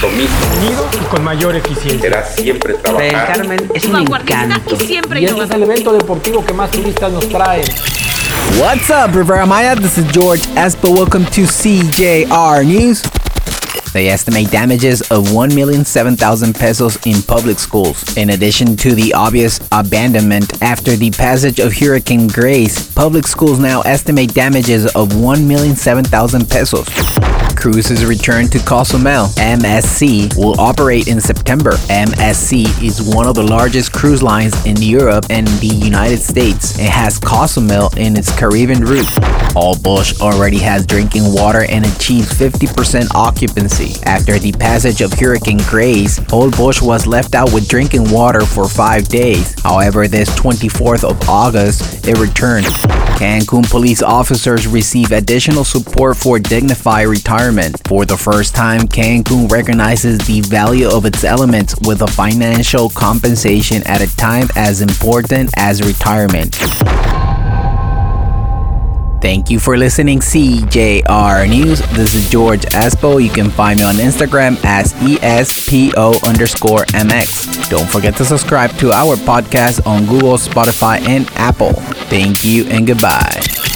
compromiso unido y con mayor eficiencia. será siempre Playa del Carmen es un encanto. y siempre Y este es el evento deportivo que más turistas nos trae. What's up, Riviera Maya? This is George Espo. Welcome to CJR News. They estimate damages of 1,007,000 pesos in public schools. In addition to the obvious abandonment after the passage of Hurricane Grace, public schools now estimate damages of 1,007,000 pesos. Cruises return to Cozumel. MSC will operate in September. MSC is one of the largest cruise lines in Europe and the United States. It has Cozumel in its Caribbean route. Holbox already has drinking water and achieves 50% occupancy. After the passage of Hurricane Grace, Holbox was left out with drinking water for five days. However, this 24th of August, it returned. Cancun police officers receive additional support for dignified retirement. For the first time, Cancun recognizes the value of its elements with a financial compensation at a time as important as retirement. Thank you for listening, CJR News. This is George Espo. You can find me on Instagram as ESPO underscore MX. Don't forget to subscribe to our podcast on Google, Spotify, and Apple. Thank you and goodbye.